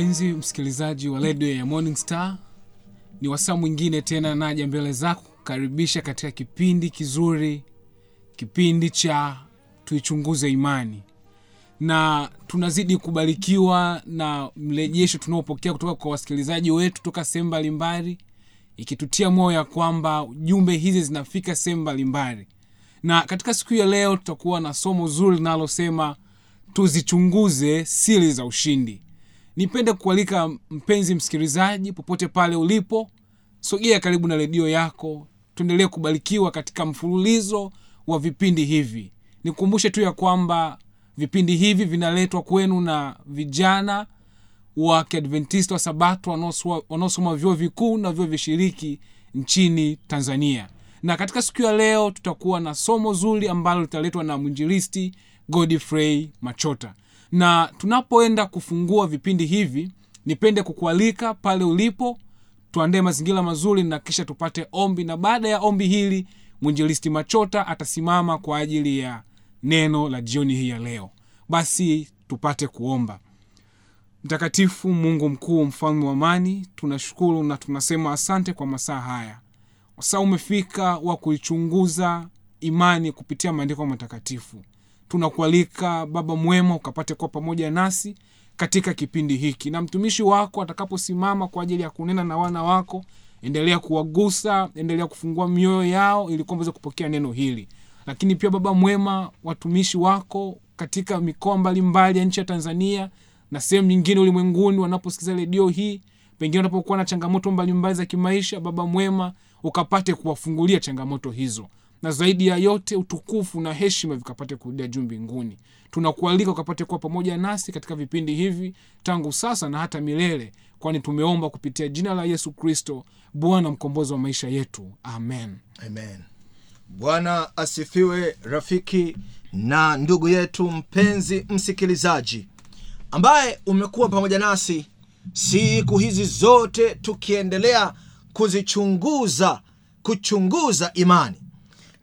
mpenzi msikilizaji wa redio ya morning star. Ni wasaa mwingine tena naja mbele zako kukaribisha katika kipindi kizuri kipindi cha tuichunguze imani. Na tunazidi kubarikiwa na mrejesho tunaopokea kutoka kwa wasikilizaji wetu toka sehemu mbalimbali ikitutia moyo ya kwamba jumbe hizi zinafika sehemu mbalimbali. Na katika siku ya leo tutakuwa na somo zuri linalosema tuzichunguze siri za ushindi nipende kualika mpenzi msikilizaji popote pale ulipo. Sogea karibu na redio yako. Tuendelee kubarikiwa katika mfululizo wa vipindi hivi. Nikumbushe tu ya kwamba vipindi hivi vinaletwa kwenu na vijana wa kiadventista wa sabato wanaosoma vyuo vikuu na vyuo vishiriki nchini tanzania. Na katika siku ya leo tutakuwa na somo zuri ambalo litaletwa na mwinjilisti godfrey machota na tunapoenda kufungua vipindi hivi nipende kukualika pale ulipo tuandae mazingira mazuri na kisha tupate ombi. Na baada ya ombi hili mwinjilisti machota atasimama kwa ajili ya neno la jioni hii ya leo. Basi tupate kuomba. Mtakatifu mungu mkuu mfalme wa amani tunashukuru na tunasema asante kwa masaa haya. Wasaa umefika wa kuichunguza imani kupitia maandiko matakatifu tunakualika baba mwema ukapate kuwa pamoja nasi katika kipindi hiki. Na mtumishi wako atakaposimama kwa ajili ya kunena na wana wako endelea kuwagusa endelea kufungua mioyo yao ili kwamba kupokea neno hili. Lakini pia baba mwema watumishi wako katika mikoa mbalimbali ya nchi ya tanzania na sehemu nyingine ulimwenguni wanaposikiza redio hii pengine wanapokuwa na changamoto mbalimbali za kimaisha baba mwema ukapate kuwafungulia changamoto hizo na zaidi ya yote utukufu na heshima vikapate kurudia juu mbinguni. Tunakualika ukapate kuwa pamoja nasi katika vipindi hivi tangu sasa na hata milele kwani tumeomba kupitia jina la yesu kristo bwana mkombozi wa maisha yetu. Amen. Amen. Bwana asifiwe rafiki na ndugu yetu mpenzi msikilizaji ambaye umekuwa pamoja nasi siku hizi zote tukiendelea kuzichunguza kuchunguza imani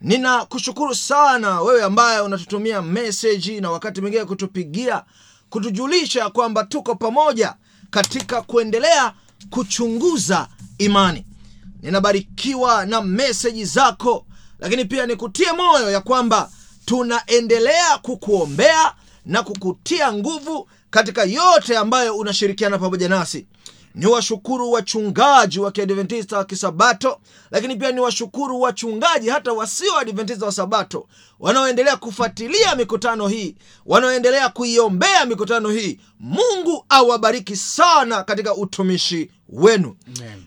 ninakushukuru sana wewe ambaye unatutumia meseji na wakati mwingine kutupigia kutujulisha kwamba tuko pamoja katika kuendelea kuchunguza imani. Ninabarikiwa na meseji zako lakini pia nikutie moyo ya kwamba tunaendelea kukuombea na kukutia nguvu katika yote ambayo unashirikiana pamoja nasi ni washukuru wachungaji wa kiadventista wa kisabato lakini pia ni washukuru wachungaji hata wasio adventista wa sabato wanaoendelea kufuatilia mikutano hii wanaoendelea kuiombea mikutano hii. Mungu awabariki sana katika utumishi wenu.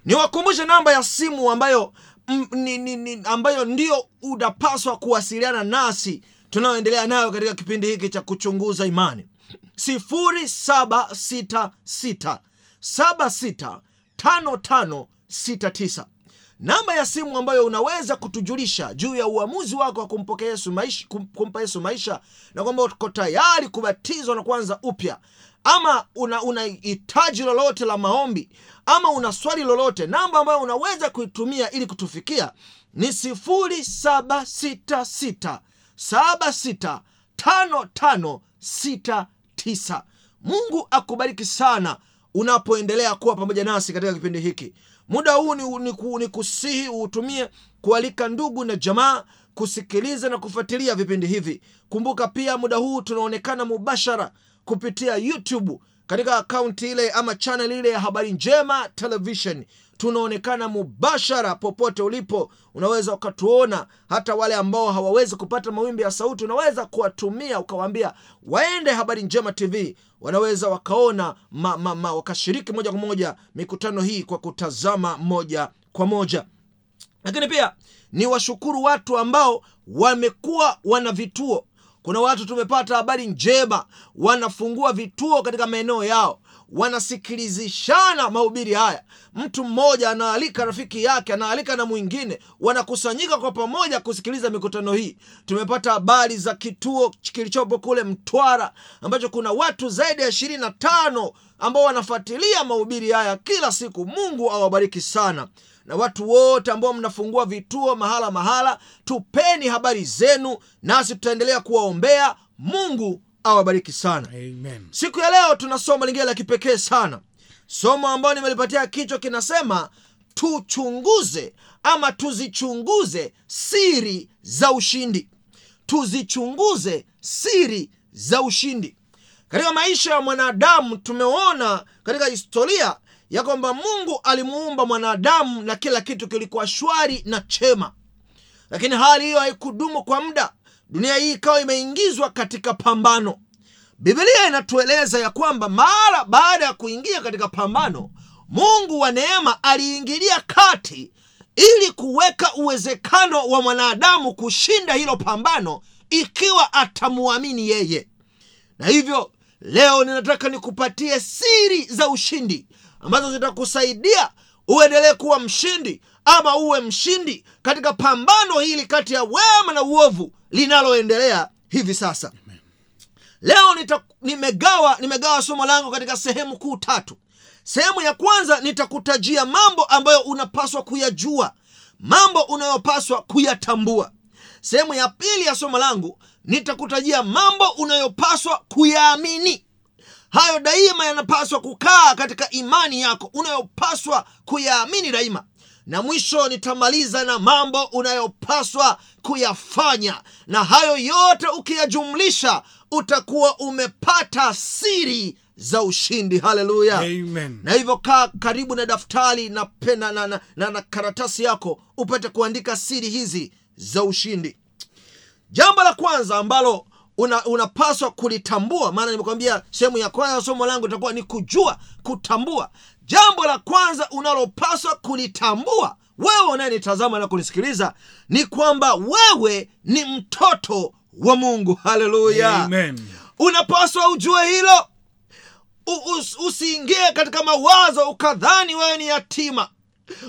Niwakumbushe namba ya simu ambayo m, ni, ni, ni, ambayo ndio unapaswa kuwasiliana nasi tunayoendelea nayo katika kipindi hiki cha kuchunguza imani. 0766 765569 namba ya simu ambayo unaweza kutujulisha juu ya uamuzi wako wa kumpa yesu maisha, yesu maisha na kwamba uko tayari kubatizwa na kuanza upya ama una una hitaji lolote la maombi ama una swali lolote namba ambayo unaweza kuitumia ili kutufikia ni 0766 765569 mungu akubariki sana unapoendelea kuwa pamoja nasi katika kipindi hiki. Muda huu ni, ni, ni kusihi uutumie kualika ndugu na jamaa kusikiliza na kufuatilia vipindi hivi. Kumbuka pia muda huu tunaonekana mubashara kupitia youtube katika akaunti ile ama chanel ile ya habari njema television tunaonekana mubashara popote ulipo. Unaweza ukatuona hata wale ambao hawawezi kupata mawimbi ya sauti. Unaweza kuwatumia ukawaambia waende habari njema tv wanaweza wakaona ma, ma, ma, wakashiriki moja kwa moja mikutano hii kwa kutazama moja kwa moja. Lakini pia ni washukuru watu ambao wamekuwa wana vituo. Kuna watu tumepata habari njema wanafungua vituo katika maeneo yao wanasikilizishana mahubiri haya. Mtu mmoja anaalika rafiki yake anaalika na mwingine wanakusanyika kwa pamoja kusikiliza mikutano hii. Tumepata habari za kituo kilichopo kule mtwara ambacho kuna watu zaidi ya ishirini na tano ambao wanafuatilia mahubiri haya kila siku. Mungu awabariki sana. Na watu wote ambao mnafungua vituo mahala mahala tupeni habari zenu nasi tutaendelea kuwaombea. Mungu awabariki sana. Amen. siku ya leo tuna somo lingine la kipekee sana. Somo ambayo nimelipatia kichwa kinasema tuchunguze ama tuzichunguze siri za ushindi. Tuzichunguze siri za ushindi. Katika maisha ya mwanadamu tumeona katika historia ya kwamba mungu alimuumba mwanadamu na kila kitu kilikuwa shwari na chema. Lakini hali hiyo haikudumu kwa muda dunia hii ikawa imeingizwa katika pambano. Bibilia inatueleza ya kwamba mara baada ya kuingia katika pambano mungu wa neema aliingilia kati ili kuweka uwezekano wa mwanadamu kushinda hilo pambano ikiwa atamuamini yeye. Na hivyo leo ninataka nikupatie siri za ushindi ambazo zitakusaidia uendelee kuwa mshindi ama uwe mshindi katika pambano hili kati ya wema na uovu linaloendelea hivi sasa. Leo nimegawa nimegawa somo langu katika sehemu kuu tatu. Sehemu ya kwanza nitakutajia mambo ambayo unapaswa kuyajua mambo unayopaswa kuyatambua. Sehemu ya pili ya somo langu nitakutajia mambo unayopaswa kuyaamini. Hayo daima yanapaswa kukaa katika imani yako unayopaswa kuyaamini daima na mwisho nitamaliza na mambo unayopaswa kuyafanya. Na hayo yote ukiyajumlisha utakuwa umepata siri za ushindi. Haleluya. Na hivyo kaa karibu na daftari na pena na, na, na, na karatasi yako upate kuandika siri hizi za ushindi. Jambo la kwanza ambalo una, unapaswa kulitambua maana nimekwambia sehemu ya kwanza ya somo langu itakuwa ni kujua kutambua jambo la kwanza unalopaswa kulitambua wewe unayenitazama na kunisikiliza ni kwamba wewe ni mtoto wa mungu. Haleluya! Unapaswa ujue hilo. Usiingie katika mawazo ukadhani wewe ni yatima.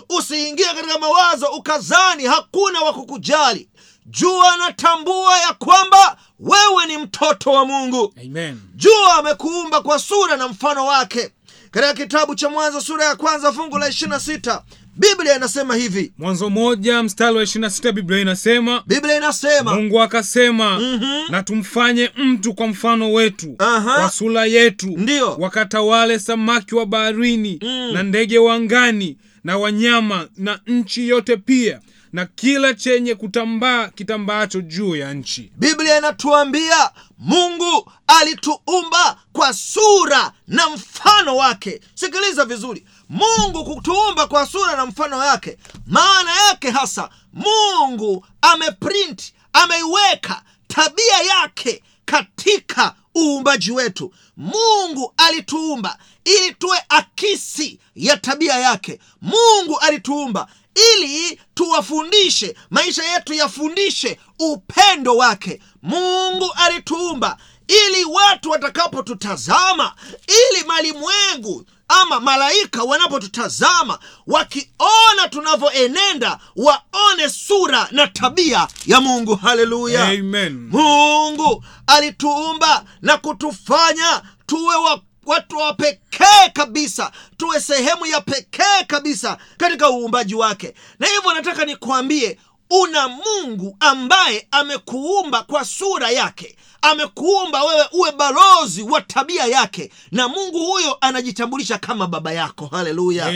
Usiingie katika mawazo ukazani hakuna wa kukujali. Jua anatambua ya kwamba wewe ni mtoto wa mungu. Amen. jua amekuumba kwa sura na mfano wake katika kitabu cha mwanzo sura ya kwanza fungu la 26 biblia inasema hivi mwanzo moja mstari wa 26 biblia inasema biblia inasema mungu akasema na tumfanye mtu kwa mfano wetu Aha. kwa sura yetu Ndiyo. wakatawale samaki wa baharini na ndege wa angani na wanyama na nchi yote pia na kila chenye kutambaa kitambaacho juu ya nchi. Biblia inatuambia mungu alituumba kwa sura na mfano wake. Sikiliza vizuri. Mungu kutuumba kwa sura na mfano wake maana yake hasa mungu ameprint ameiweka tabia yake katika uumbaji wetu. Mungu alituumba ili tuwe akisi ya tabia yake. Mungu alituumba ili tuwafundishe maisha yetu yafundishe upendo wake. Mungu alituumba ili watu watakapotutazama ili malimwengu ama malaika wanapotutazama wakiona tunavyoenenda waone sura na tabia ya mungu. Haleluya! Amen. Mungu alituumba na kutufanya tuwe wa, watu wa pekee kabisa. Tuwe sehemu ya pekee kabisa katika uumbaji wake. Na hivyo nataka nikuambie una mungu ambaye amekuumba kwa sura yake. Amekuumba wewe uwe balozi wa tabia yake. Na mungu huyo anajitambulisha kama baba yako. Haleluya.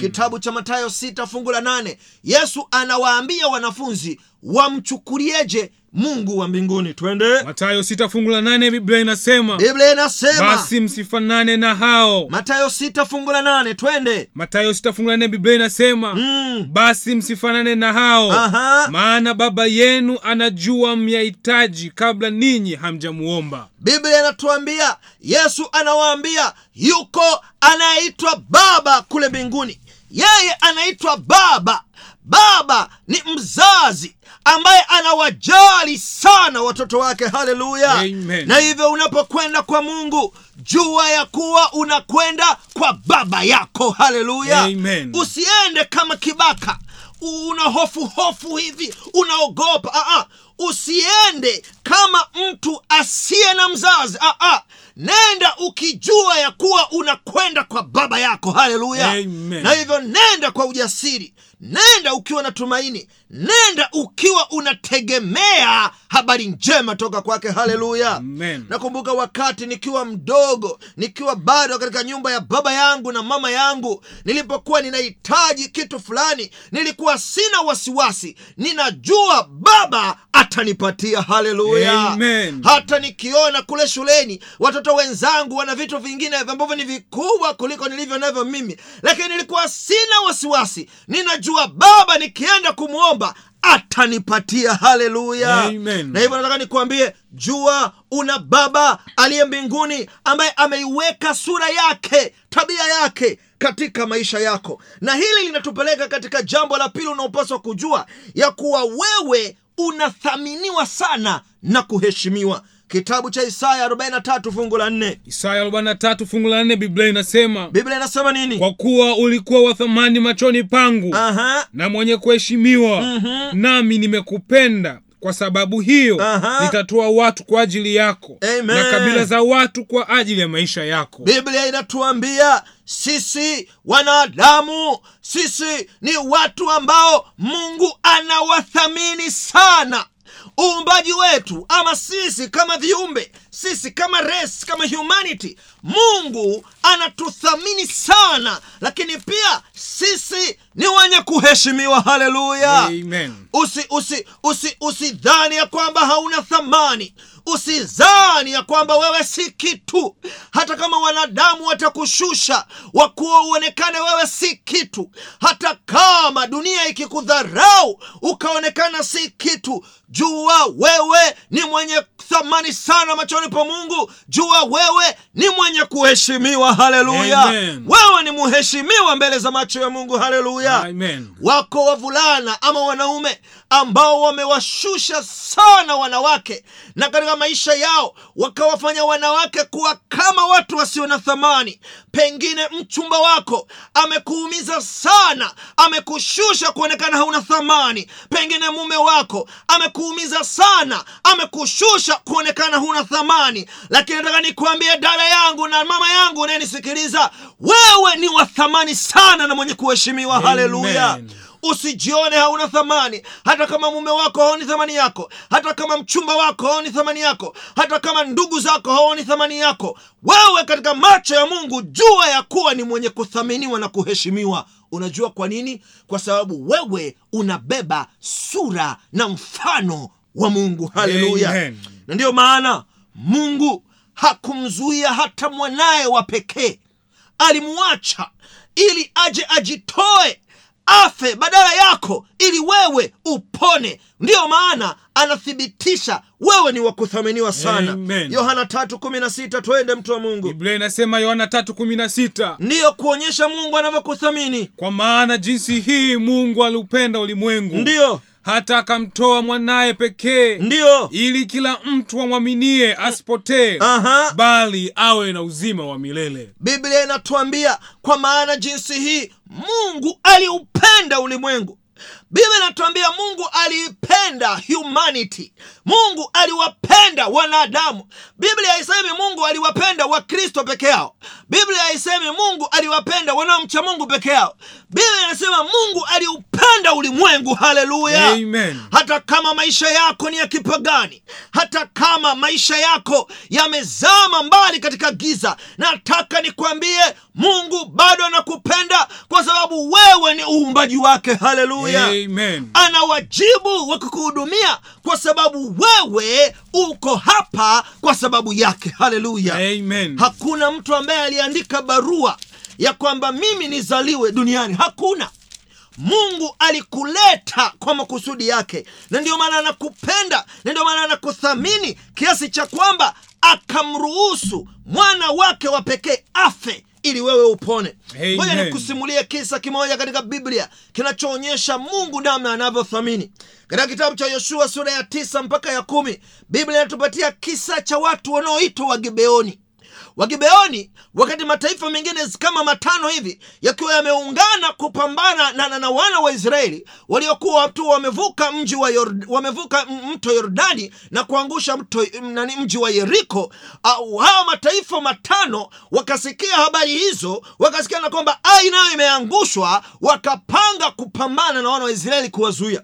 Kitabu cha matayo 6 fungu la 8 yesu anawaambia wanafunzi wamchukulieje mungu wa mbinguni twende. Matayo sita fungu la nane biblia inasema biblia inasema basi msifanane na hao. Matayo sita fungu la nane twende. Matayo sita fungu la nane biblia inasema mm. basi msifanane na hao Aha. maana baba yenu anajua myahitaji kabla ninyi hamjamuomba. Biblia inatuambia yesu anawaambia yuko anayeitwa baba kule mbinguni. Yeye anaitwa baba. Baba ni mzazi ambaye anawajali sana watoto wake. Haleluya! Na hivyo unapokwenda kwa mungu jua ya kuwa unakwenda kwa baba yako. Haleluya! Usiende kama kibaka. Una hofu hofu hivi unaogopa. Aa, usiende kama mtu asiye na mzazi. Aa, nenda ukijua ya kuwa unakwenda kwa baba yako. Haleluya! Na hivyo nenda kwa ujasiri. Nenda ukiwa na tumaini nenda ukiwa unategemea habari njema toka kwake. Haleluya. Nakumbuka wakati nikiwa mdogo nikiwa bado katika nyumba ya baba yangu na mama yangu nilipokuwa ninahitaji kitu fulani nilikuwa sina wasiwasi. Ninajua baba atanipatia. Haleluya. Hata nikiona kule shuleni watoto wenzangu wana vitu vingine ambavyo ni vikubwa kuliko nilivyo navyo mimi. Lakini nilikuwa sina wasiwasi. Ninajua baba nikienda kumwomba atanipatia. Haleluya. Na hivyo nataka nikuambie jua una baba aliye mbinguni ambaye ameiweka sura yake tabia yake katika maisha yako. Na hili linatupeleka katika jambo la pili unaopaswa kujua ya kuwa wewe unathaminiwa sana na kuheshimiwa kitabu cha isaya 43 fungu la 4 isaya 43 fungu la 4 biblia inasema biblia inasema nini kwa kuwa ulikuwa wa thamani machoni pangu Aha. na mwenye kuheshimiwa nami nimekupenda kwa sababu hiyo Aha. nitatoa watu kwa ajili yako Amen. na kabila za watu kwa ajili ya maisha yako biblia inatuambia sisi wanadamu sisi ni watu ambao mungu anawathamini sana uumbaji wetu ama sisi kama viumbe sisi kama race kama humanity mungu anatuthamini sana lakini pia sisi ni wenye kuheshimiwa. Haleluya! Amen. usi usi usi usidhani ya kwamba hauna thamani. Usizani ya kwamba wewe si kitu. Hata kama wanadamu watakushusha wakuwa uonekane wewe si kitu. Hata kama dunia ikikudharau ukaonekana si kitu jua wewe ni mwenye thamani sana machoni pa mungu. Jua wewe ni mwenye kuheshimiwa. Haleluya. Wewe ni muheshimiwa mbele za macho ya mungu. Haleluya. Wako wavulana ama wanaume ambao wamewashusha sana wanawake na katika maisha yao wakawafanya wanawake kuwa kama watu wasio na thamani. Pengine mchumba wako amekuumiza sana amekushusha kuonekana hauna thamani. Pengine mume wako amekuumiza sana amekushusha kuonekana huna thamani. Lakini nataka nikuambie dada yangu na mama yangu unayenisikiliza wewe ni wa thamani sana na mwenye kuheshimiwa. Haleluya. Usijione hauna thamani. Hata kama mume wako haoni thamani yako hata kama mchumba wako haoni thamani yako hata kama ndugu zako haoni thamani yako wewe katika macho ya mungu jua ya kuwa ni mwenye kuthaminiwa na kuheshimiwa unajua kwa nini? Kwa sababu wewe unabeba sura na mfano wa mungu. Haleluya. Na ndiyo maana mungu hakumzuia hata mwanaye wa pekee. Alimwacha ili aje ajitoe afe badala yako ili wewe upone. Ndiyo maana anathibitisha wewe ni wakuthaminiwa sana. Yohana 3:16 twende mtu wa mungu. Biblia inasema yohana 3:16 ndiyo kuonyesha mungu anavyokuthamini. Kwa maana jinsi hii mungu aliupenda ulimwengu. Ndiyo hata akamtoa mwanaye pekee ndiyo ili kila mtu amwaminie asipotee Aha. bali awe na uzima wa milele. Biblia inatuambia kwa maana jinsi hii mungu aliupenda ulimwengu biblia inatuambia mungu aliipenda humanity. Mungu aliwapenda wanadamu. Biblia haisemi mungu aliwapenda wakristo peke yao. Biblia haisemi mungu aliwapenda wanaomcha mungu peke yao. Biblia inasema mungu aliupenda ulimwengu. Haleluya! Amen. hata kama maisha yako ni ya kipagani hata kama maisha yako yamezama mbali katika giza nataka nikwambie mungu bado anakupenda kwa sababu wewe ni uumbaji wake. Haleluya Amen. ana wajibu wa kukuhudumia kwa sababu wewe uko hapa kwa sababu yake. Haleluya. Amen. hakuna mtu ambaye aliandika barua ya kwamba mimi nizaliwe duniani. Hakuna. Mungu alikuleta kwa makusudi yake. Na ndio maana anakupenda na ndio maana anakuthamini kiasi cha kwamba akamruhusu mwana wake wa pekee afe ili wewe upone. Ngoja nikusimulie kisa kimoja katika biblia kinachoonyesha mungu namna anavyothamini. Katika kitabu cha yoshua sura ya tisa mpaka ya kumi biblia inatupatia kisa cha watu wanaoitwa wagibeoni wagibeoni wakati mataifa mengine kama matano hivi yakiwa yameungana kupambana na, na, na wana wa israeli waliokuwa tu wamevuka mji wa Yord, wamevuka mto yordani na kuangusha mto nani mji wa yeriko hawa mataifa matano wakasikia habari hizo wakasikia na kwamba ai nayo imeangushwa wakapanga kupambana na wana wa israeli kuwazuia.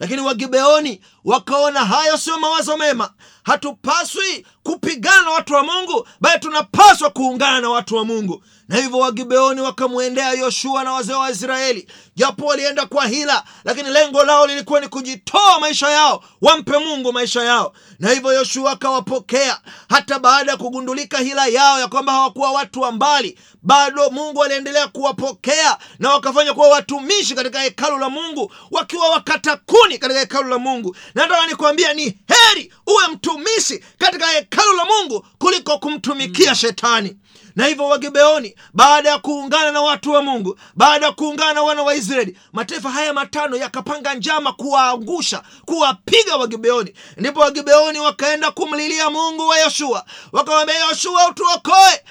Lakini wagibeoni wakaona hayo sio mawazo mema. Hatupaswi kupigana na watu wa mungu bali tunapaswa kuungana na watu wa mungu. Na hivyo wagibeoni wakamwendea yoshua na wazee wa israeli. Japo walienda kwa hila lakini lengo lao lilikuwa ni kujitoa maisha yao wampe mungu maisha yao. Na hivyo yoshua akawapokea. Hata baada ya kugundulika hila yao ya kwamba hawakuwa watu wa mbali bado mungu aliendelea kuwapokea na wakafanya kuwa watumishi katika hekalu la mungu wakiwa wakatakuni katika hekalu la mungu nataka nikuambia ni heri uwe mtumishi katika hekalu la mungu kuliko kumtumikia shetani na hivyo wagibeoni baada ya kuungana na watu wa mungu baada ya kuungana na wana wa israeli mataifa haya matano yakapanga njama kuwaangusha kuwapiga wagibeoni. Ndipo wagibeoni wakaenda kumlilia mungu wa yoshua. Wakamwambia yoshua utuokoe!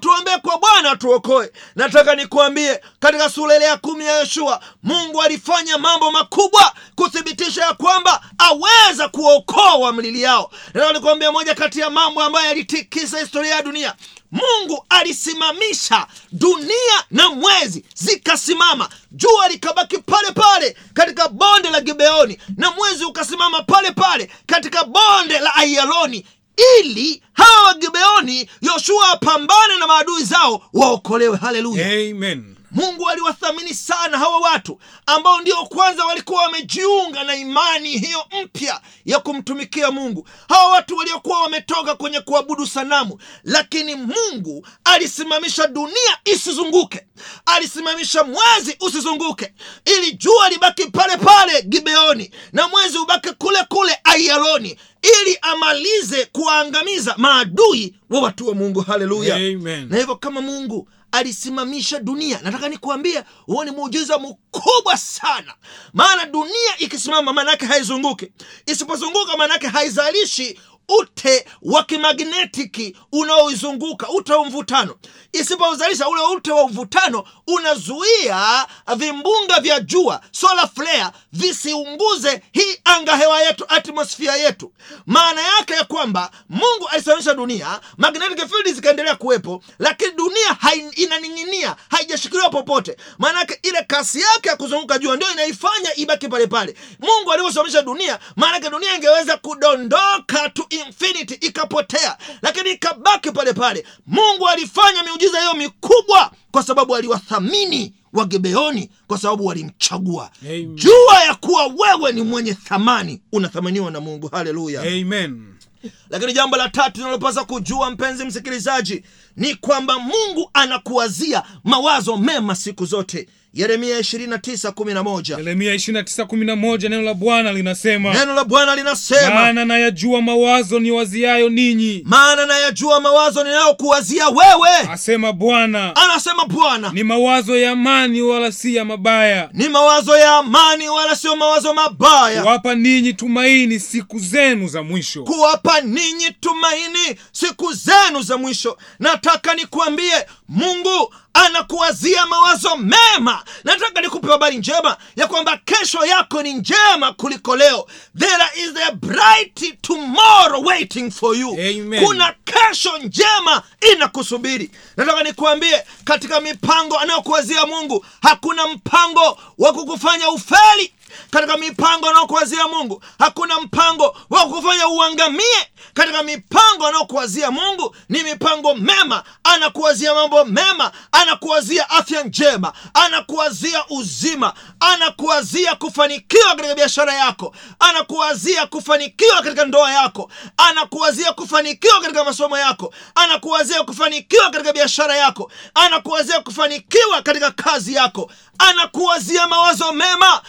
Tuombee kwa bwana tuokoe nataka nikuambie katika sura ile ya kumi ya yoshua mungu alifanya mambo makubwa kuthibitisha ya kwamba aweza kuokoa wamliliao nataka nikuambia moja kati ya mambo ambayo yalitikisa historia ya dunia mungu alisimamisha dunia na mwezi zikasimama. Jua likabaki pale pale katika bonde la gibeoni na mwezi ukasimama pale pale katika bonde la aiyaloni ili hawa wagibeoni yoshua apambane na maadui zao waokolewe. Haleluya. Amen mungu aliwathamini sana hawa watu ambao ndio kwanza walikuwa wamejiunga na imani hiyo mpya ya kumtumikia mungu. Hawa watu waliokuwa wametoka kwenye kuabudu sanamu lakini mungu alisimamisha dunia isizunguke alisimamisha mwezi usizunguke ili jua libaki pale pale gibeoni na mwezi ubaki kule kule aiyaloni ili amalize kuwaangamiza maadui wa watu wa mungu. Haleluya. Na hivyo kama mungu alisimamisha dunia. Nataka nikuambia huo ni muujiza mkubwa sana. Maana dunia ikisimama maanaake haizunguki. Isipozunguka maanaake haizalishi ute wa kimagnetiki unaoizunguka ute wa mvutano. Isipozalisha ule ute wa mvutano unazuia vimbunga vya jua solar flare visiunguze hii anga hewa yetu atmosfia yetu. Maana yake ya kwamba mungu alisimamisha dunia magnetic field zikaendelea kuwepo lakini dunia inaning'inia haijashikiliwa popote. Maana yake ile kasi yake ya kuzunguka jua ndio inaifanya ibaki pale pale. Mungu alivyosimamisha dunia maanake dunia ingeweza kudondoka to infinity ikapotea lakini ikabaki pale pale. Mungu alifanya miujiza hiyo mikubwa kwa sababu aliwathamini wagebeoni kwa sababu walimchagua. Amen. jua ya kuwa wewe ni mwenye thamani unathamaniwa na mungu. Haleluya. Amen. Lakini jambo la tatu linalopasa kujua mpenzi msikilizaji ni kwamba mungu anakuwazia mawazo mema siku zote. Yeremia 29:11 yeremia 29:11 neno la bwana linasema neno la bwana linasema maana nayajua mawazo ni waziayo ninyi. Maana nayajua mawazo ninayokuwazia wewe asema bwana. anasema bwana. Ni mawazo ya amani wala si ya mabaya. Ni mawazo ya amani wala sio mawazo mabaya. Kuwapa ninyi tumaini siku zenu za mwisho. Kuwapa ninyi tumaini siku zenu za mwisho nataka nikuambie mungu anakuwazia mawazo mema. Nataka nikupe habari njema ya kwamba kesho yako ni njema kuliko leo. There is a bright tomorrow waiting for you. Amen. kuna kesho njema inakusubiri. Nataka nikuambie katika mipango anayokuwazia mungu hakuna mpango wa kukufanya ufeli katika mipango anayokuwazia mungu hakuna mpango wa kufanya uangamie. Katika mipango anayokuwazia mungu ni mipango mema. Anakuwazia mambo mema anakuwazia afya njema anakuwazia uzima anakuwazia kufanikiwa katika biashara yako anakuwazia kufanikiwa katika ndoa yako anakuwazia kufanikiwa katika masomo yako anakuwazia kufanikiwa katika biashara yako anakuwazia kufanikiwa katika kazi yako anakuwazia mawazo mema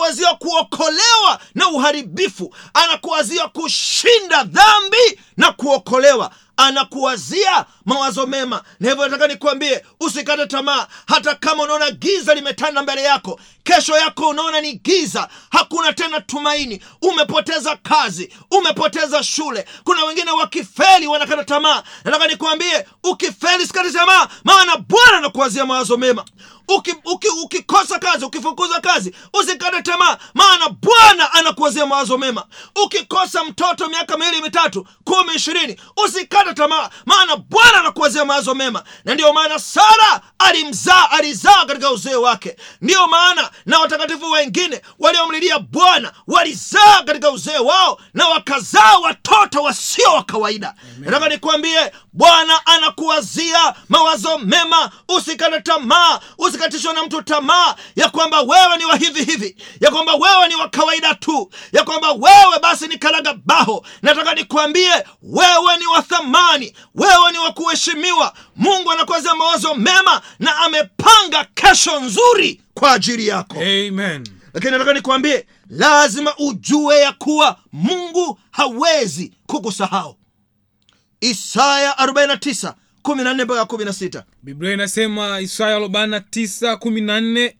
anakuwazia kuokolewa na uharibifu anakuwazia kushinda dhambi na kuokolewa anakuwazia mawazo mema. Na hivyo nataka nikuambie usikate tamaa. Hata kama unaona giza limetanda mbele yako kesho yako unaona ni giza. Hakuna tena tumaini. Umepoteza kazi umepoteza shule. Kuna wengine wakifeli wanakata tamaa. Nataka nikuambie ukifeli sikate tamaa maana bwana anakuwazia mawazo mema. Uki, uki, ukikosa kazi ukifukuza kazi usikate tamaa maana bwana anakuwazia mawazo mema. Ukikosa mtoto miaka miwili mitatu kumi ishirini usikate tamaa maana bwana anakuwazia mawazo mema. Na ndiyo maana sara alimzaa alizaa katika uzee wake. Ndiyo maana na watakatifu wengine waliomlilia bwana walizaa katika uzee wao na wakazaa watoto wasio wa kawaida. Nataka nikwambie bwana anakuwazia mawazo mema. Usikate tamaa usikatishwa na mtu tamaa ya kwamba wewe ni wa hivi hivi ya kwamba wewe ni wa kawaida tu ya kwamba wewe basi ni kalaga baho. Nataka nikwambie wewe ni wa thamani wewe ni wa kuheshimiwa. Mungu anakuwazia mawazo mema na amepanga kesho nzuri kwa ajili yako. Amen. Lakini nataka nikwambie lazima ujue ya kuwa mungu hawezi kukusahau. Isaya 49 14 mpaka 16 biblia inasema isaya 49 14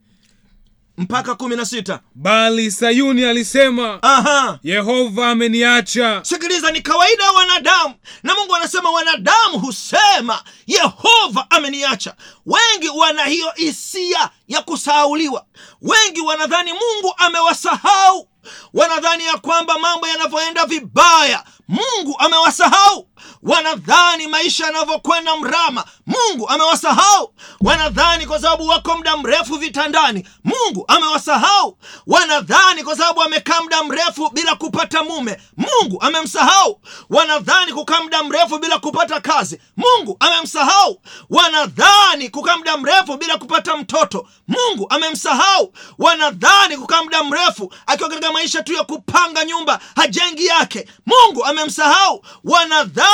mpaka 16 bali sayuni alisema aha. Yehova ameniacha. Sikiliza ni kawaida ya wanadamu na mungu anasema wanadamu husema yehova ameniacha. Wengi wana hiyo hisia ya kusahauliwa. Wengi wanadhani mungu amewasahau. Wanadhani ya kwamba mambo yanavyoenda vibaya mungu amewasahau wanadhani maisha yanavyokwenda mrama. Mungu amewasahau. Wanadhani kwa sababu wako muda mrefu vitandani. Mungu amewasahau. Wanadhani kwa sababu amekaa muda mrefu bila kupata mume. Mungu amemsahau. Wanadhani kukaa muda mrefu bila kupata kazi. Mungu amemsahau. Wanadhani kukaa muda mrefu bila kupata mtoto. Mungu amemsahau. Wanadhani kukaa muda mrefu akiwa katika maisha tu ya kupanga nyumba hajengi yake. Mungu amemsahau. Wanadhani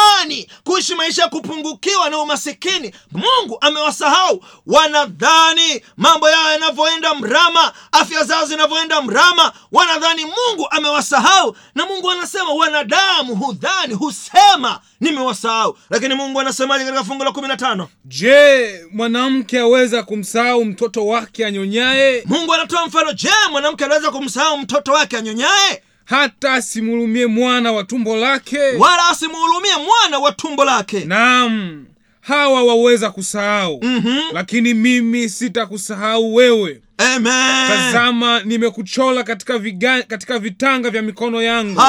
kuishi maisha ya kupungukiwa na umasikini. Mungu amewasahau. Wanadhani mambo yao yanavyoenda mrama afya zao zinavyoenda mrama. Wanadhani mungu amewasahau. Na mungu anasema wanadamu hudhani husema nimewasahau. Lakini mungu anasemaje katika fungu la kumi na tano? Je mwanamke aweza kumsahau mtoto wake anyonyaye? Mungu anatoa mfano. Je mwanamke anaweza kumsahau mtoto wake anyonyaye hata asimhurumie mwana wa tumbo lake. Wala asimuhurumie mwana wa tumbo lake. Naam hawa waweza kusahau. Mhm. lakini mimi sitakusahau wewe. Amen. tazama nimekuchola katika, viga, katika vitanga vya mikono yangu.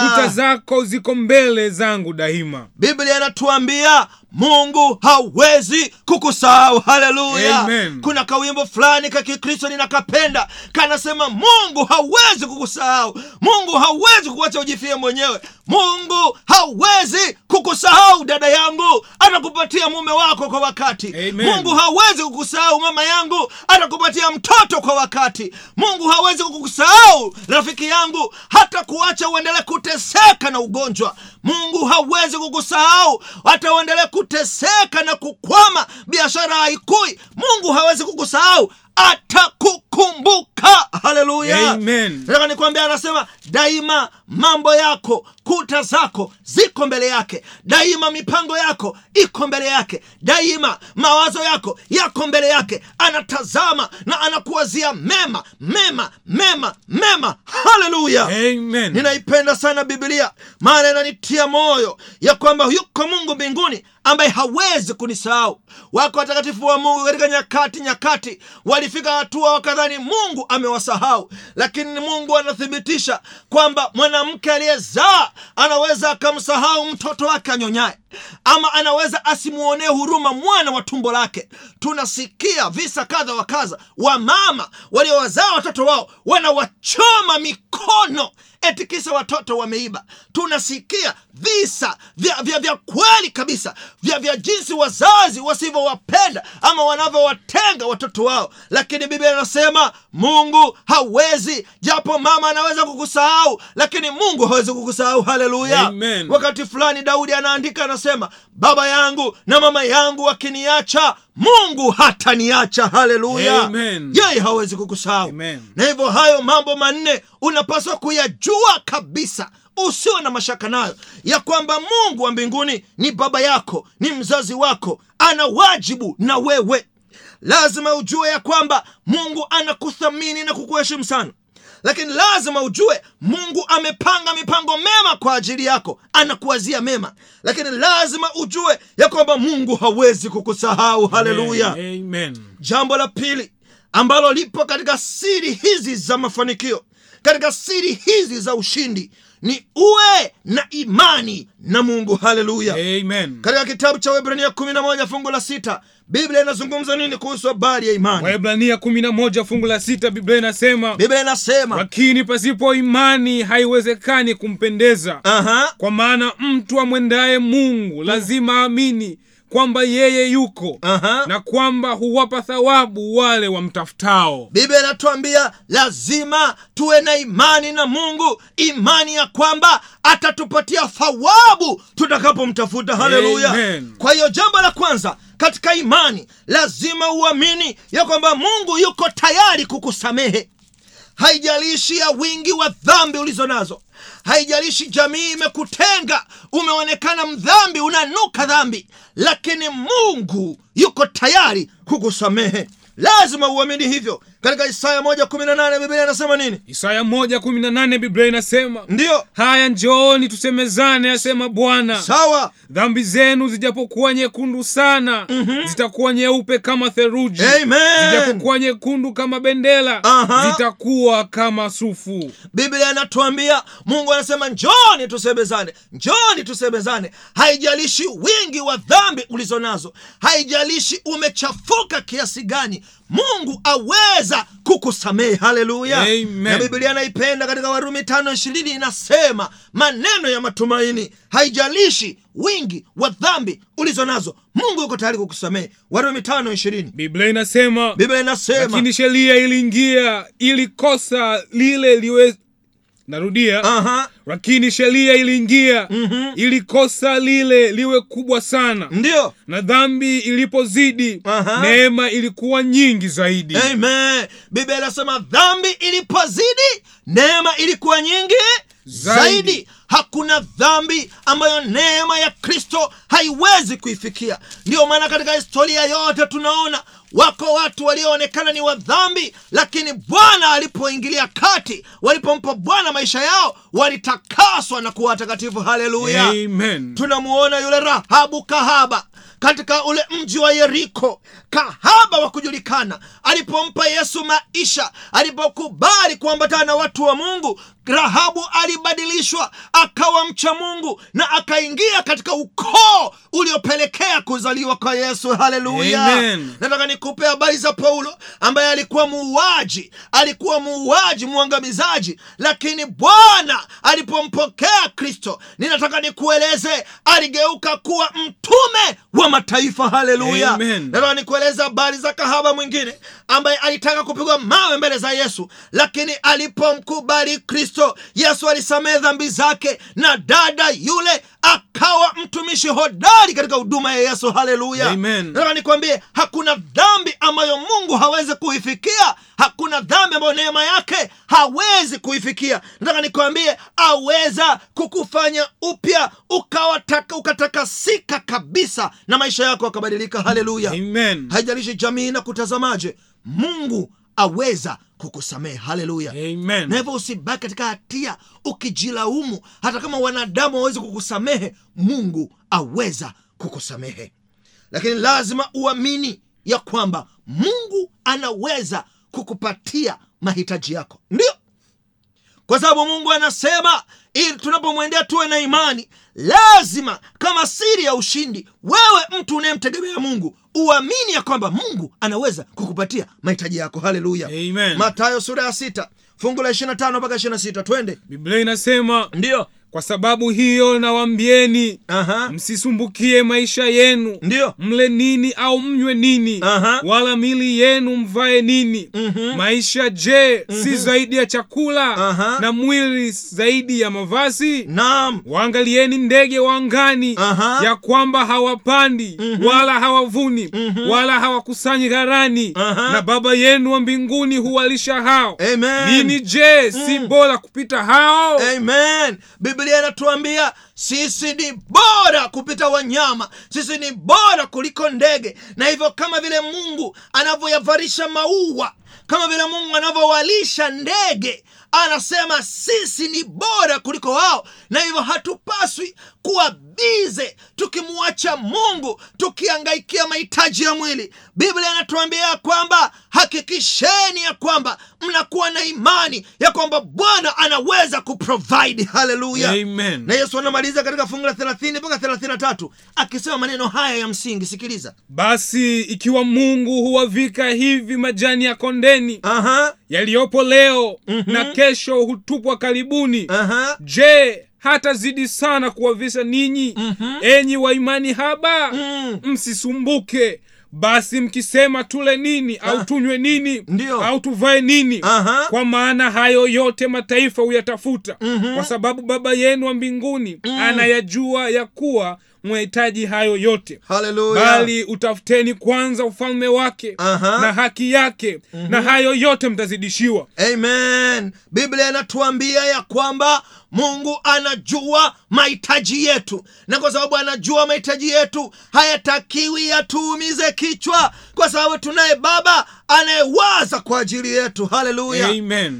Kuta zako ziko mbele zangu daima. Biblia inatuambia mungu hawezi kukusahau. Haleluya. Kuna kawimbo fulani ka kikristo ninakapenda kanasema mungu hawezi kukusahau. Mungu hawezi kukuacha ujifie mwenyewe. Mungu hawezi kukusahau dada yangu. Atakupatia mume wako kwa wakati. Amen. mungu hawezi kukusahau mama yangu. Atakupatia mtoto kwa wakati. Mungu hawezi kukusahau rafiki yangu. Hata kuacha uendelee kuteseka na ugonjwa. Mungu hawezi kukusahau. Hata uendelee kuteseka na kukwama. Biashara haikui. Mungu hawezi kukusahau atakukumbuka. Haleluya. Amen. nataka nikwambia anasema daima mambo yako kuta zako ziko mbele yake. Daima mipango yako iko mbele yake. Daima mawazo yako yako mbele yake. Anatazama na anakuwazia mema mema mema mema. Haleluya. Amen. Ninaipenda sana bibilia maana inanitia moyo ya kwamba yuko mungu mbinguni ambaye hawezi kunisahau. Wako watakatifu wa mungu katika nyakati nyakati walifika hatua wakadhani mungu amewasahau. Lakini mungu anathibitisha kwamba mwanamke aliyezaa anaweza akamsahau mtoto wake anyonyaye ama anaweza asimwonee huruma mwana wa tumbo lake. Tunasikia visa kadha wa kadha. Wa mama waliowazaa watoto wao wanawachoma mikono. Eti kisa watoto wameiba. Tunasikia visa vya, vya, vya kweli kabisa. Vya, vya jinsi wazazi wasivyowapenda ama wanavyowatenga watoto wao. Lakini biblia inasema mungu hawezi japo mama anaweza kukusahau lakini mungu hawezi kukusahau. Haleluya. Wakati fulani daudi anaandika anasema baba yangu na mama yangu wakiniacha mungu hataniacha. Haleluya. Yeye hawezi kukusahau. Na hivyo hayo mambo manne unapaswa kuyajua kabisa. Usiwe na mashaka nayo ya kwamba mungu wa mbinguni ni baba yako ni mzazi wako ana wajibu na wewe. Lazima ujue ya kwamba mungu anakuthamini na kukuheshimu sana lakini lazima ujue mungu amepanga mipango mema kwa ajili yako. Anakuwazia mema. Lakini lazima ujue ya kwamba mungu hawezi kukusahau. Haleluya. Jambo la pili ambalo lipo katika siri hizi za mafanikio katika siri hizi za ushindi ni uwe na imani na mungu. Haleluya. Katika kitabu cha webrania 11 fungu la sita biblia inazungumza nini kuhusu habari ya imani? Waebrania kumi na moja fungu la sita Biblia inasema biblia inasema lakini pasipo imani haiwezekani kumpendeza. Aha. Kwa maana mtu amwendaye mungu lazima aamini kwamba yeye yuko aha. na kwamba huwapa thawabu wale wamtafutao. Biblia inatuambia lazima tuwe na imani na mungu imani ya kwamba atatupatia thawabu tutakapomtafuta. Haleluya. Kwa hiyo jambo la kwanza katika imani lazima uamini ya kwamba mungu yuko tayari kukusamehe haijalishi ya wingi wa dhambi ulizo nazo. Haijalishi jamii imekutenga umeonekana mdhambi unanuka dhambi. Lakini mungu yuko tayari kukusamehe. Lazima uamini hivyo katika isaya 118 biblia inasema nini? Isaya moja kumi na nane biblia inasema ndiyo. Haya njooni tusemezane asema bwana. Sawa. Dhambi zenu zijapokuwa nyekundu sana mm-hmm. zitakuwa nyeupe kama theruji Amen. zijapokuwa nyekundu kama bendela Aha. zitakuwa kama sufu. Biblia inatuambia mungu anasema njoni tusemezane njoni tusemezane. Haijalishi wingi wa dhambi ulizo nazo haijalishi umechafuka kiasi gani mungu aweza kukusamehe. Haleluya. Na biblia anaipenda katika warumi tano ishirini inasema maneno ya matumaini haijalishi wingi wa dhambi ulizo nazo mungu yuko tayari kukusamehe. Warumi tano ishirini. Biblia inasema biblia inasema lakini sheria iliingia ili kosa lile liwe narudia. Aha. Lakini sheria iliingia. Mm-hmm. ili kosa lile liwe kubwa sana. Ndio. Na dhambi ilipozidi Aha. neema ilikuwa nyingi zaidi. Amen. Biblia inasema dhambi ilipozidi neema ilikuwa nyingi zaidi. Hakuna dhambi ambayo neema ya kristo haiwezi kuifikia ndiyo maana katika historia yote tunaona wako watu walioonekana ni wadhambi lakini bwana alipoingilia kati walipompa bwana maisha yao walitakaswa na kuwa watakatifu haleluya Amen. tunamuona yule rahabu kahaba katika ule mji wa yeriko kahaba wa kujulikana alipompa yesu maisha alipokubali kuambatana na watu wa mungu rahabu alibadilishwa akawa mcha mungu na akaingia katika ukoo uliopelekea kuzaliwa kwa yesu. Haleluya! Nataka nikupe habari za paulo ambaye alikuwa muuaji alikuwa muuaji mwangamizaji lakini bwana alipompokea kristo ninataka nikueleze aligeuka kuwa mtume wa mataifa. Haleluya! Nataka nikueleze habari za kahaba mwingine ambaye alitaka kupigwa mawe mbele za yesu lakini alipomkubali kristo yesu alisamehe dhambi zake na dada yule akawa mtumishi hodari katika huduma ya yesu. Haleluya. Amen. nataka nikwambie hakuna dhambi ambayo mungu hawezi kuifikia hakuna dhambi ambayo neema yake hawezi kuifikia. Nataka nikwambie aweza kukufanya upya ukatakasika kabisa na maisha yako akabadilika haleluya. Amen. haijalishi jamii na kutazamaje mungu aweza kukusamehe. Haleluya. Na hivyo usibaki katika hatia ukijilaumu. Hata kama wanadamu wawezi kukusamehe mungu aweza kukusamehe. Lakini lazima uamini ya kwamba mungu anaweza kukupatia mahitaji yako. Ndio. Kwa sababu mungu anasema ili tunapomwendea tuwe na imani lazima kama siri ya ushindi wewe mtu unayemtegemea mungu uamini ya kwamba mungu anaweza kukupatia mahitaji yako. Haleluya. Amen. matayo sura ya sita fungu la 25 mpaka 26 twende. Biblia inasema ndiyo kwa sababu hiyo nawambieni msisumbukie maisha yenu. Ndio. Mle nini au mnywe nini? Aha. wala mili yenu mvae nini? Mhm. maisha je si zaidi ya chakula? Aha. na mwili zaidi ya mavazi? Naam. Waangalieni ndege wa angani ya kwamba hawapandi wala hawavuni wala hawakusanyi gharani. Na baba yenu wa mbinguni huwalisha hao. Amen. nini je si bora kupita hao? Amen. Biblia biblia inatuambia sisi ni bora kupita wanyama. Sisi ni bora kuliko ndege. Na hivyo kama vile mungu anavyoyavarisha maua kama vile mungu anavyowalisha ndege anasema sisi ni bora kuliko wao. Na hivyo hatupaswi kuwa bize tukimwacha mungu tukiangaikia mahitaji ya mwili. Biblia inatuambia kwamba hakikisheni ya kwamba mnakuwa na imani ya kwamba bwana anaweza kuprovide haleluya Amen. na yesu anamaliza katika fungu la 30 mpaka 33 akisema maneno haya ya msingi. Sikiliza. Basi ikiwa mungu huwavika hivi majani ya kondeni aha. yaliyopo leo na kesho hutupwa karibuni aha. je hatazidi sana kuwavisha ninyi? Enyi waimani haba Mm. msisumbuke basi mkisema tule nini au tunywe nini Ndiyo. au tuvae nini? Aha. kwa maana hayo yote mataifa huyatafuta. Kwa sababu baba yenu wa mbinguni anayajua ya kuwa mwahitaji hayo yote. Hallelujah. bali utafuteni kwanza ufalme wake Aha. na haki yake na hayo yote mtazidishiwa. Amen. Biblia inatuambia ya kwamba mungu anajua mahitaji yetu. Na kwa sababu anajua mahitaji yetu hayatakiwi yatuumize kichwa. Kwa sababu tunaye baba anayewaza kwa ajili yetu. Haleluya.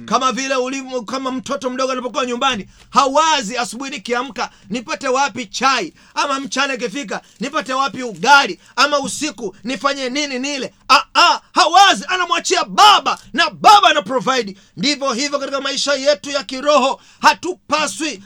Kama vile ulimu, kama mtoto mdogo anapokuwa nyumbani hawazi asubuhi nikiamka nipate wapi chai? Ama mchana ikifika nipate wapi ugali? Ama usiku nifanye nini nile? Ah, ah, hawazi. Anamwachia baba na baba ana provide. Ndivyo hivyo katika maisha yetu ya kiroho. Hatupaswi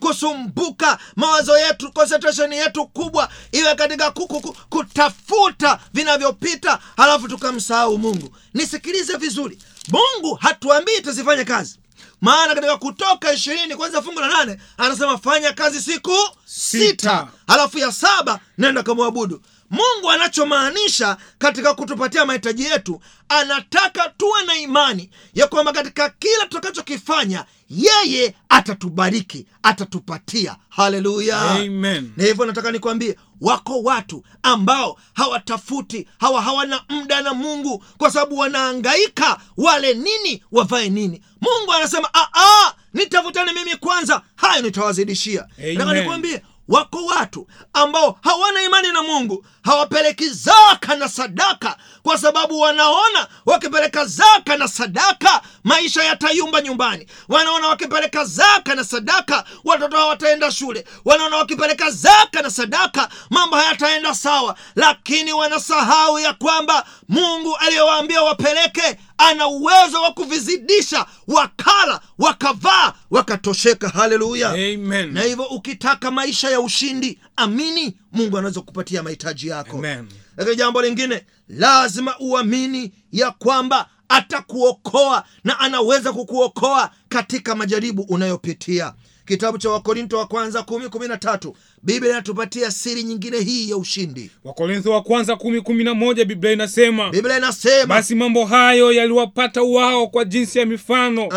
kusumbuka mawazo yetu concentration yetu kubwa iwe katika ku, ku, ku, kutafuta vinavyopita halafu tukamsahau mungu. Nisikilize vizuri. Mungu hatuambii tusifanye kazi. Maana katika kutoka ishirini kwanza fungu la nane anasema fanya kazi siku sita, Sita. halafu ya saba nenda kamwabudu mungu anachomaanisha katika kutupatia mahitaji yetu anataka tuwe na imani ya kwamba katika kila tutakachokifanya yeye atatubariki atatupatia. Haleluya! Amen. na hivyo nataka nikwambie wako watu ambao hawatafuti hawa hawana mda na mungu kwa sababu wanaangaika wale nini wavae nini. Mungu anasema "Ah, ah, nitafutani mimi kwanza hayo nitawazidishia. Nataka nikwambie wako watu ambao hawana imani na mungu hawapeleki zaka na sadaka kwa sababu wanaona wakipeleka zaka na sadaka maisha yatayumba nyumbani. Wanaona wakipeleka zaka na sadaka watoto hawataenda shule. Wanaona wakipeleka zaka na sadaka mambo hayataenda sawa. Lakini wanasahau ya kwamba mungu aliyowaambia wapeleke ana uwezo wa kuvizidisha wakala wakavaa wakatosheka. Haleluya! Amen. na hivyo ukitaka maisha ya ushindi amini mungu anaweza kupatia mahitaji yako. Lakini jambo lingine lazima uamini ya kwamba atakuokoa na anaweza kukuokoa katika majaribu unayopitia kitabu cha wakorinto wa kwanza kumi kumi na tatu. Biblia inatupatia siri nyingine hii ya ushindi. Wakorintho wa kwanza kumi kumi na moja biblia inasema biblia inasema basi mambo hayo yaliwapata wao kwa jinsi ya mifano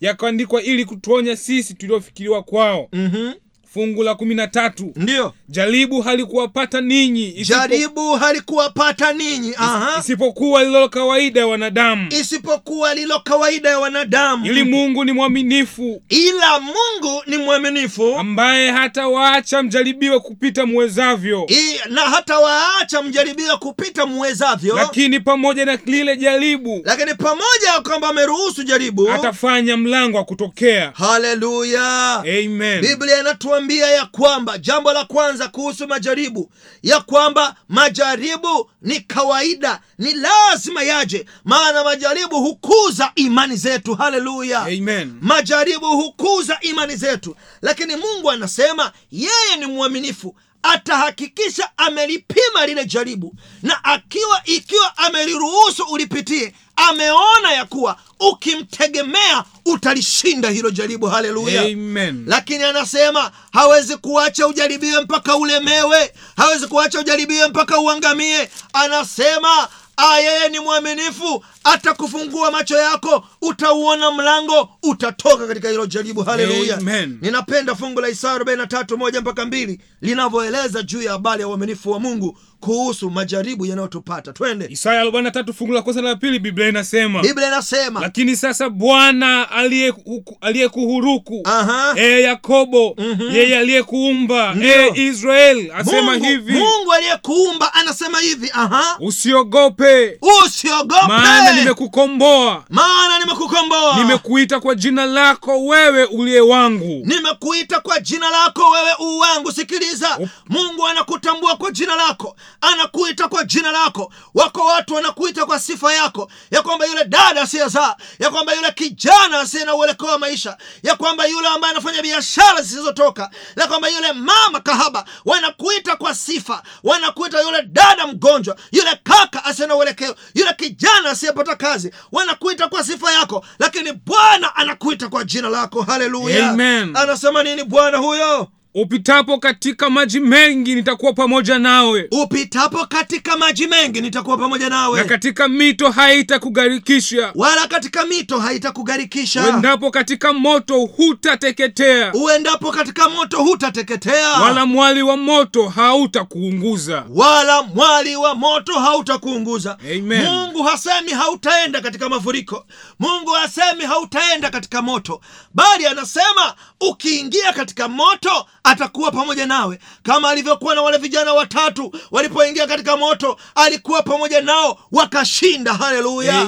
yakaandikwa ili kutuonya sisi tuliofikiriwa kwao. Mhm, fungu la kumi na tatu. Ndiyo jaribu halikuwapata ninyi isipo- jaribu halikuwapata ninyi isipokuwa lilo kawaida ya wanadamu. Isipokuwa lilo kawaida ya wanadamu. Ili mungu ni mwaminifu. Ila mungu ni mwaminifu. Ambaye hata waacha mjaribiwe kupita muwezavyo. I, na hata waacha mjaribiwa kupita muwezavyo. Lakini pamoja na lile jaribu lakini pamoja ya kwamba ameruhusu jaribu atafanya mlango wa kutokea. Haleluya. Amen. Biblia inatuambia ya kwamba jambo la kwanza kuhusu majaribu ya kwamba majaribu ni kawaida ni lazima yaje. Maana majaribu hukuza imani zetu. Haleluya. Amen. Majaribu hukuza imani zetu. Lakini mungu anasema yeye ni mwaminifu atahakikisha amelipima lile jaribu. Na akiwa ikiwa ameliruhusu ulipitie ameona ya kuwa ukimtegemea utalishinda hilo jaribu. Haleluya. Amen. Lakini anasema hawezi kuacha ujaribiwe mpaka ulemewe. Hawezi kuacha ujaribiwe mpaka uangamie. Anasema Ah, yeye ni mwaminifu. Atakufungua macho yako utauona mlango utatoka katika hilo jaribu. Haleluya. Amen. ninapenda fungu la isaya 43 moja mpaka mbili linavyoeleza juu ya habari ya uaminifu wa mungu kuhusu majaribu yanayotupata. Twende. Isaya 43 fungu la kwanza la pili biblia inasema biblia inasema lakini sasa bwana aliyeku- aliyekuhuruku Aha. ee yakobo yeye aliyekuumba ee israel asema mungu, hivi. Mungu aliyekuumba anasema hivi. Aha. Usiogope. Usiogope. Maana nimekukomboa. Maana nimekukomboa. Nimekuita kwa jina lako wewe uliye wangu. Nimekuita kwa jina lako wewe uu wangu. Sikiliza. Mungu anakutambua kwa jina lako anakuita kwa jina lako. Wako watu wanakuita kwa sifa yako ya kwamba yule dada asiyezaa ya kwamba yule kijana asiye na uelekeo wa maisha ya kwamba yule ambaye anafanya biashara zisizotoka ya kwamba yule mama kahaba. Wanakuita kwa sifa wanakuita yule dada mgonjwa yule kaka asiye na uelekeo yule kijana asiyepata kazi. Wanakuita kwa sifa yako lakini bwana anakuita kwa jina lako. Haleluya! Anasema nini bwana huyo upitapo katika maji mengi nitakuwa pamoja nawe. Upitapo katika maji mengi nitakuwa pamoja na katika mito haitakugarikisha. Wala katika mito haitakugarikisha. Uendapo katika moto hutateketea. Uendapo katika moto hutateketea. Wala mwali wa moto hautakuunguza. Wala mwali wa moto hautakuunguza. Amen. mungu hasemi hautaenda katika mafuriko. Mungu hasemi hautaenda katika moto. Bali anasema ukiingia katika moto atakuwa pamoja nawe. Kama alivyokuwa na wale vijana watatu walipoingia katika moto alikuwa pamoja nao wakashinda. Haleluya!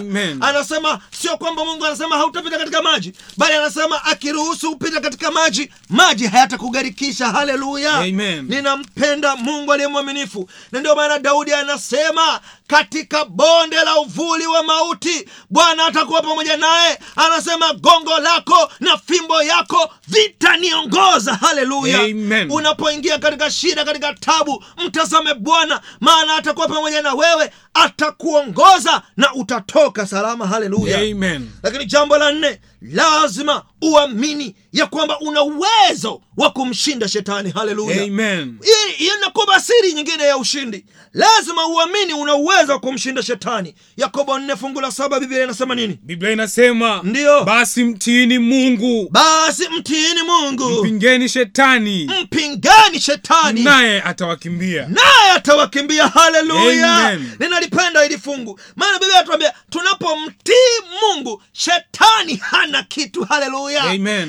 Anasema sio kwamba mungu anasema hautapita katika maji bali anasema akiruhusu upita katika maji maji hayatakugarikisha. Haleluya! Ninampenda mungu aliye mwaminifu. Na ndio maana daudi anasema katika bonde la uvuli wa mauti bwana atakuwa pamoja naye. Anasema gongo lako na fimbo yako vitaniongoza. Haleluya Amen. unapoingia katika shida katika tabu mtazame bwana maana atakuwa pamoja na wewe atakuongoza na utatoka salama haleluya Amen. lakini jambo la nne lazima uamini ya kwamba una uwezo wa kumshinda shetani. Haleluya. Inakupa siri nyingine ya ushindi. Lazima uamini una uwezo wa kumshinda shetani. Yakobo nne fungu la saba biblia inasema nini? Biblia inasema Ndiyo. basi mtiini mungu. Basi mtiini mungu. Mpingeni shetani. Mpingeni shetani. Naye atawakimbia. Naye atawakimbia. Haleluya. Ninalipenda ili fungu. Maana biblia atuambia tunapomtii mungu shetani hana kitu. Haleluya.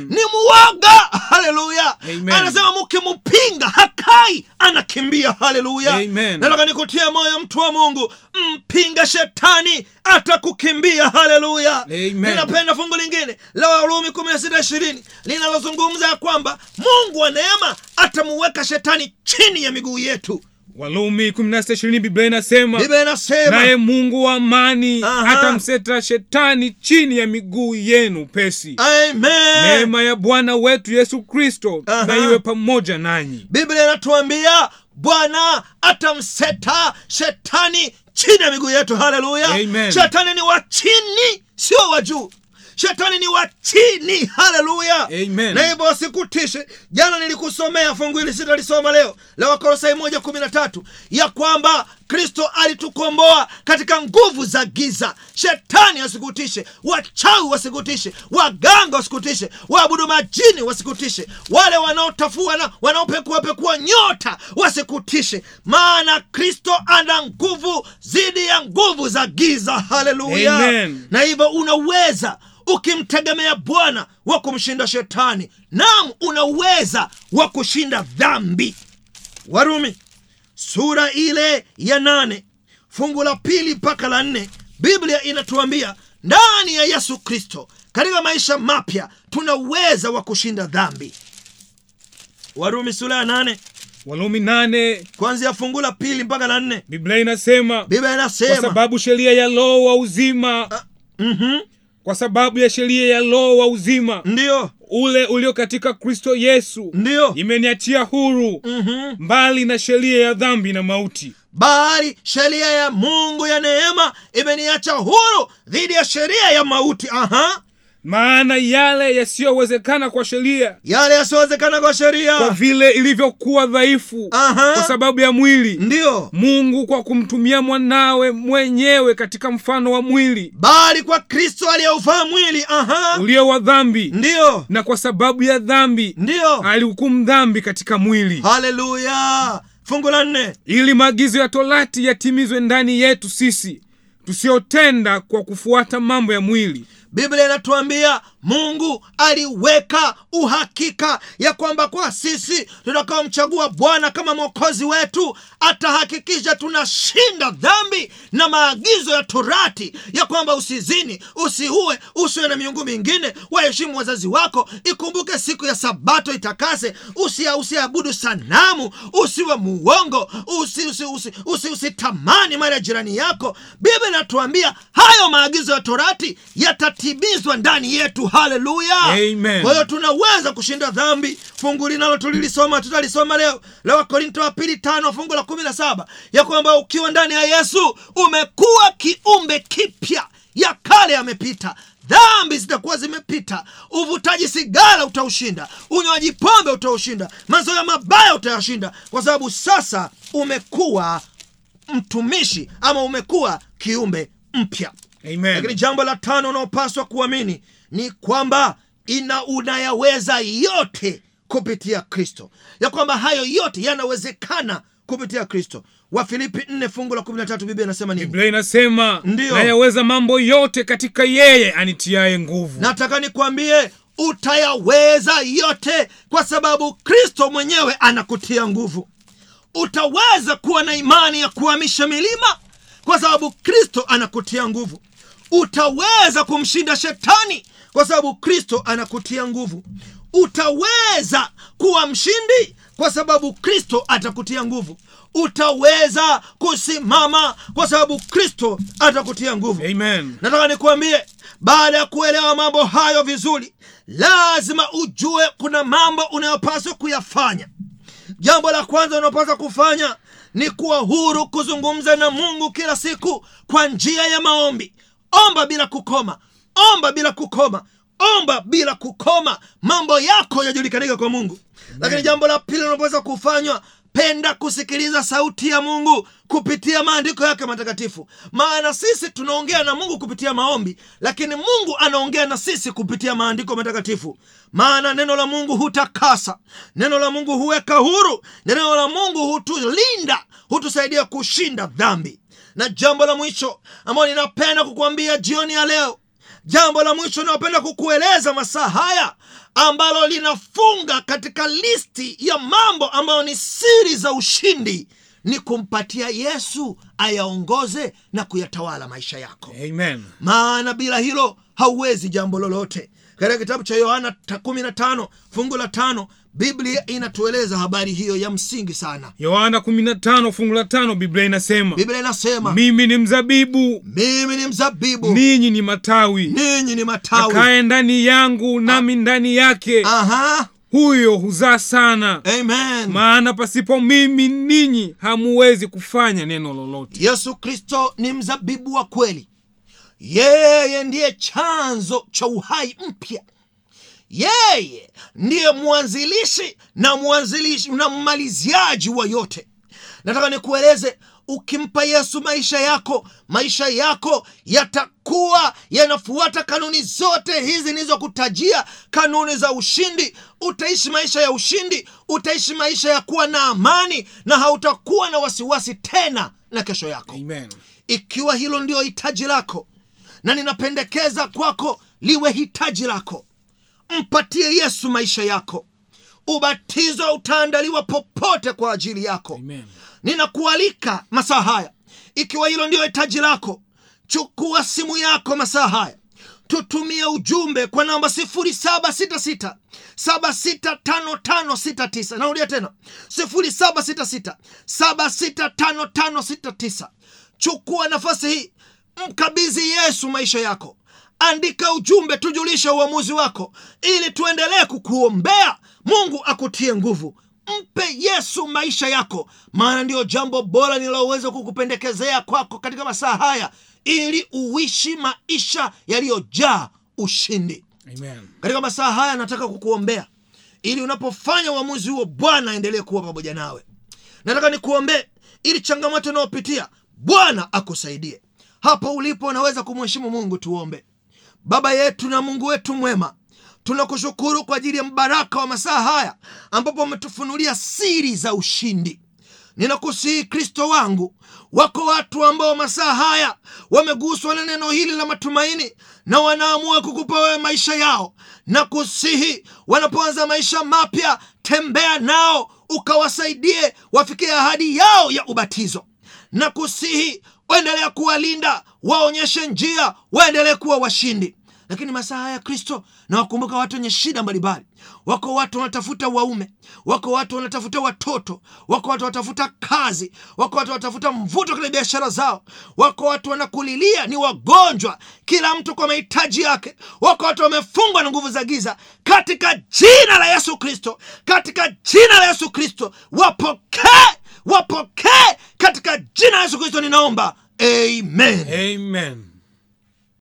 Ni muwaga haleluya. Anasema mkimpinga hakai anakimbia. Haleluya. Nataka nikutia moyo mtu wa mungu. Mpinga shetani atakukimbia. Haleluya. Ninapenda fungu lingine la warumi 16 linalozungumza ya kwamba mungu wa neema atamuweka shetani chini ya miguu yetu walumi 16:20 biblia inasema biblia inasema naye mungu wa amani atamseta shetani chini ya miguu yenu pesi amen. Neema ya bwana wetu yesu kristo na iwe pamoja nanyi. Biblia inatuambia bwana atamseta shetani chini ya miguu yetu. Haleluya. Shetani ni wa chini sio wa juu shetani ni wa chini. Haleluya. Amen. na hivyo wasikutishe jana nilikusomea fungu hili sitalisoma leo. La wakolosai moja kumi na tatu ya kwamba kristo alitukomboa katika nguvu za giza. Shetani wasikutishe wachawi wasikutishe waganga wasikutishe waabudu majini wasikutishe wale wanaotafua na wanaopekuapekua nyota wasikutishe maana kristo ana nguvu zidi ya nguvu za giza. Haleluya. Na hivyo unaweza ukimtegemea bwana wa kumshinda shetani nam unaweza wa kushinda dhambi. Warumi sura ile ya nane fungu la pili mpaka la nne biblia inatuambia ndani ya yesu kristo katika maisha mapya tuna uweza wa kushinda dhambi. Warumi sura ya nane walumi nane kuanzia fungu la pili mpaka la nne. Biblia inasema biblia kwa sababu sheria ya roho wa uzima Mhm, kwa sababu ya sheria ya roho wa uzima. Ndiyo ule ulio katika kristo yesu. Ndiyo imeniachia huru. Mhm. mbali na sheria ya dhambi na mauti. Bali sheria ya mungu ya neema imeniacha huru dhidi ya sheria ya mauti. Aha maana yale yasiyowezekana kwa sheria yale yasiyowezekana kwa sheria, kwa vile ilivyokuwa dhaifu kwa sababu ya mwili. Ndiyo mungu kwa kumtumia mwanawe mwenyewe katika mfano wa mwili. Bali kwa kristo aliyeufaa mwili. Ulio wa dhambi. Ndiyo na kwa sababu ya dhambi ndiyo alihukumu dhambi katika mwili. Haleluya. Fungu la nne. Ili maagizo ya torati yatimizwe ndani yetu sisi tusiotenda kwa kufuata mambo ya mwili biblia inatuambia mungu aliweka uhakika ya kwamba kwa sisi tutakaomchagua bwana kama mwokozi wetu atahakikisha tunashinda dhambi na maagizo ya torati ya kwamba usizini usiue usiwe na miungu mingine waheshimu wazazi wako. Ikumbuke siku ya sabato itakase. Usia usiabudu sanamu usiwe muongo usi, usi, usi, usi, usitamani mali ya jirani yako. Biblia inatuambia hayo maagizo ya torati yatatimizwa ndani yetu. Haleluya! Amen. kwa hiyo tunaweza kushinda dhambi. Fungu linalo tulilisoma tutalisoma leo la wakorinto wa pili tano fungu la kumi na saba ya kwamba ukiwa ndani ya yesu umekuwa kiumbe kipya. Ya kale yamepita dhambi zitakuwa zimepita uvutaji sigara utaushinda unywaji pombe utaushinda mazoea mabaya utayashinda kwa sababu sasa umekuwa mtumishi ama umekuwa kiumbe mpya Amen. lakini jambo la tano unaopaswa kuamini ni kwamba ina unayaweza yote kupitia kristo. Ya kwamba hayo yote yanawezekana kupitia kristo. Wafilipi 4 fungu la 13 biblia inasema nini? Biblia inasema nayaweza mambo yote katika yeye anitiaye nguvu. Nataka nikwambie utayaweza yote kwa sababu kristo mwenyewe anakutia nguvu. Utaweza kuwa na imani ya kuhamisha milima kwa sababu kristo anakutia nguvu utaweza kumshinda shetani kwa sababu kristo anakutia nguvu. Utaweza kuwa mshindi kwa sababu kristo atakutia nguvu. Utaweza kusimama kwa sababu kristo atakutia nguvu. Amen. Nataka nikuambie baada ya kuelewa mambo hayo vizuri lazima ujue kuna mambo unayopaswa kuyafanya. Jambo la kwanza unayopaswa kufanya ni kuwa huru kuzungumza na mungu kila siku kwa njia ya maombi omba bila kukoma. Omba bila kukoma. Omba bila kukoma. Mambo yako yajulikanike kwa mungu. Lakini jambo la pili unapaswa kufanywa penda kusikiliza sauti ya mungu kupitia maandiko yake matakatifu. Maana sisi tunaongea na mungu kupitia maombi lakini mungu anaongea na sisi kupitia maandiko matakatifu. Maana neno la mungu hutakasa. Neno la mungu huweka huru. Neno la mungu hutulinda hutusaidia kushinda dhambi na jambo la mwisho ambayo ninapenda kukuambia jioni ya leo jambo la mwisho inayopenda kukueleza masaa haya ambalo linafunga katika listi ya mambo ambayo ni siri za ushindi ni kumpatia yesu ayaongoze na kuyatawala maisha yako. Amen. Maana bila hilo hauwezi jambo lolote. Katika kitabu cha yohana 15 fungu la tano biblia inatueleza habari hiyo ya msingi sana. Yohana 15 fungu la tano biblia inasema biblia inasema mimi ni mzabibu mimi ni mzabibu ninyi ni matawi ninyi ni matawi. akaye ndani yangu nami ndani yake. Aha. Huyo huzaa sana. Amen. Maana pasipo mimi ninyi hamuwezi kufanya neno lolote. Yesu kristo ni mzabibu wa kweli. Yeye ndiye chanzo cha uhai mpya yeye ndiye mwanzilishi na mwanzilishi na mmaliziaji wa yote. Nataka nikueleze ukimpa yesu maisha yako maisha yako yatakuwa yanafuata kanuni zote hizi nilizokutajia. Kanuni za ushindi utaishi maisha ya ushindi utaishi maisha ya kuwa na amani na hautakuwa na wasiwasi tena na kesho yako. Amen. Ikiwa hilo ndio hitaji lako na ninapendekeza kwako liwe hitaji lako mpatie yesu maisha yako. Ubatizo utaandaliwa popote kwa ajili yako. Amen. ninakualika masaa haya. Ikiwa hilo ndio hitaji lako chukua simu yako masaa haya. Tutumie ujumbe kwa namba 766 765569 narudia tena. 766 765569 chukua nafasi hii. Mkabidhi yesu maisha yako andika ujumbe tujulishe uamuzi wako ili tuendelee kukuombea. Mungu akutie nguvu. Mpe yesu maisha yako maana ndiyo jambo bora ninaloweza kukupendekezea kwako katika masaa haya ili uishi maisha yaliyojaa ushindi. Amen. katika masaa haya nataka kukuombea ili unapofanya uamuzi huo bwana aendelee kuwa pamoja nawe. Nataka nikuombee ili changamoto unayopitia bwana akusaidie. Hapo ulipo unaweza kumheshimu mungu tuombe baba yetu na mungu wetu mwema tunakushukuru kwa ajili ya mbaraka wa masaa haya ambapo umetufunulia siri za ushindi. Ninakusihi kristo wangu wako watu ambao masaa haya wameguswa na neno hili la matumaini na wanaamua kukupa wewe maisha yao. Na kusihi wanapoanza maisha mapya tembea nao ukawasaidie wafikie ahadi yao ya ubatizo. Na kusihi waendelea kuwalinda waonyeshe njia waendelee kuwa washindi. Lakini masaa haya kristo na wakumbuka watu wenye shida mbalimbali. Wako watu wanatafuta waume wako watu wanatafuta watoto wako watu wanatafuta kazi wako watu wanatafuta mvuto kwenye biashara zao. Wako watu wanakulilia ni wagonjwa kila mtu kwa mahitaji yake. Wako watu wamefungwa na nguvu za giza. Katika jina la yesu kristo katika jina la yesu kristo wapokee wapokee. Katika jina la yesu kristo ninaomba amen Amen.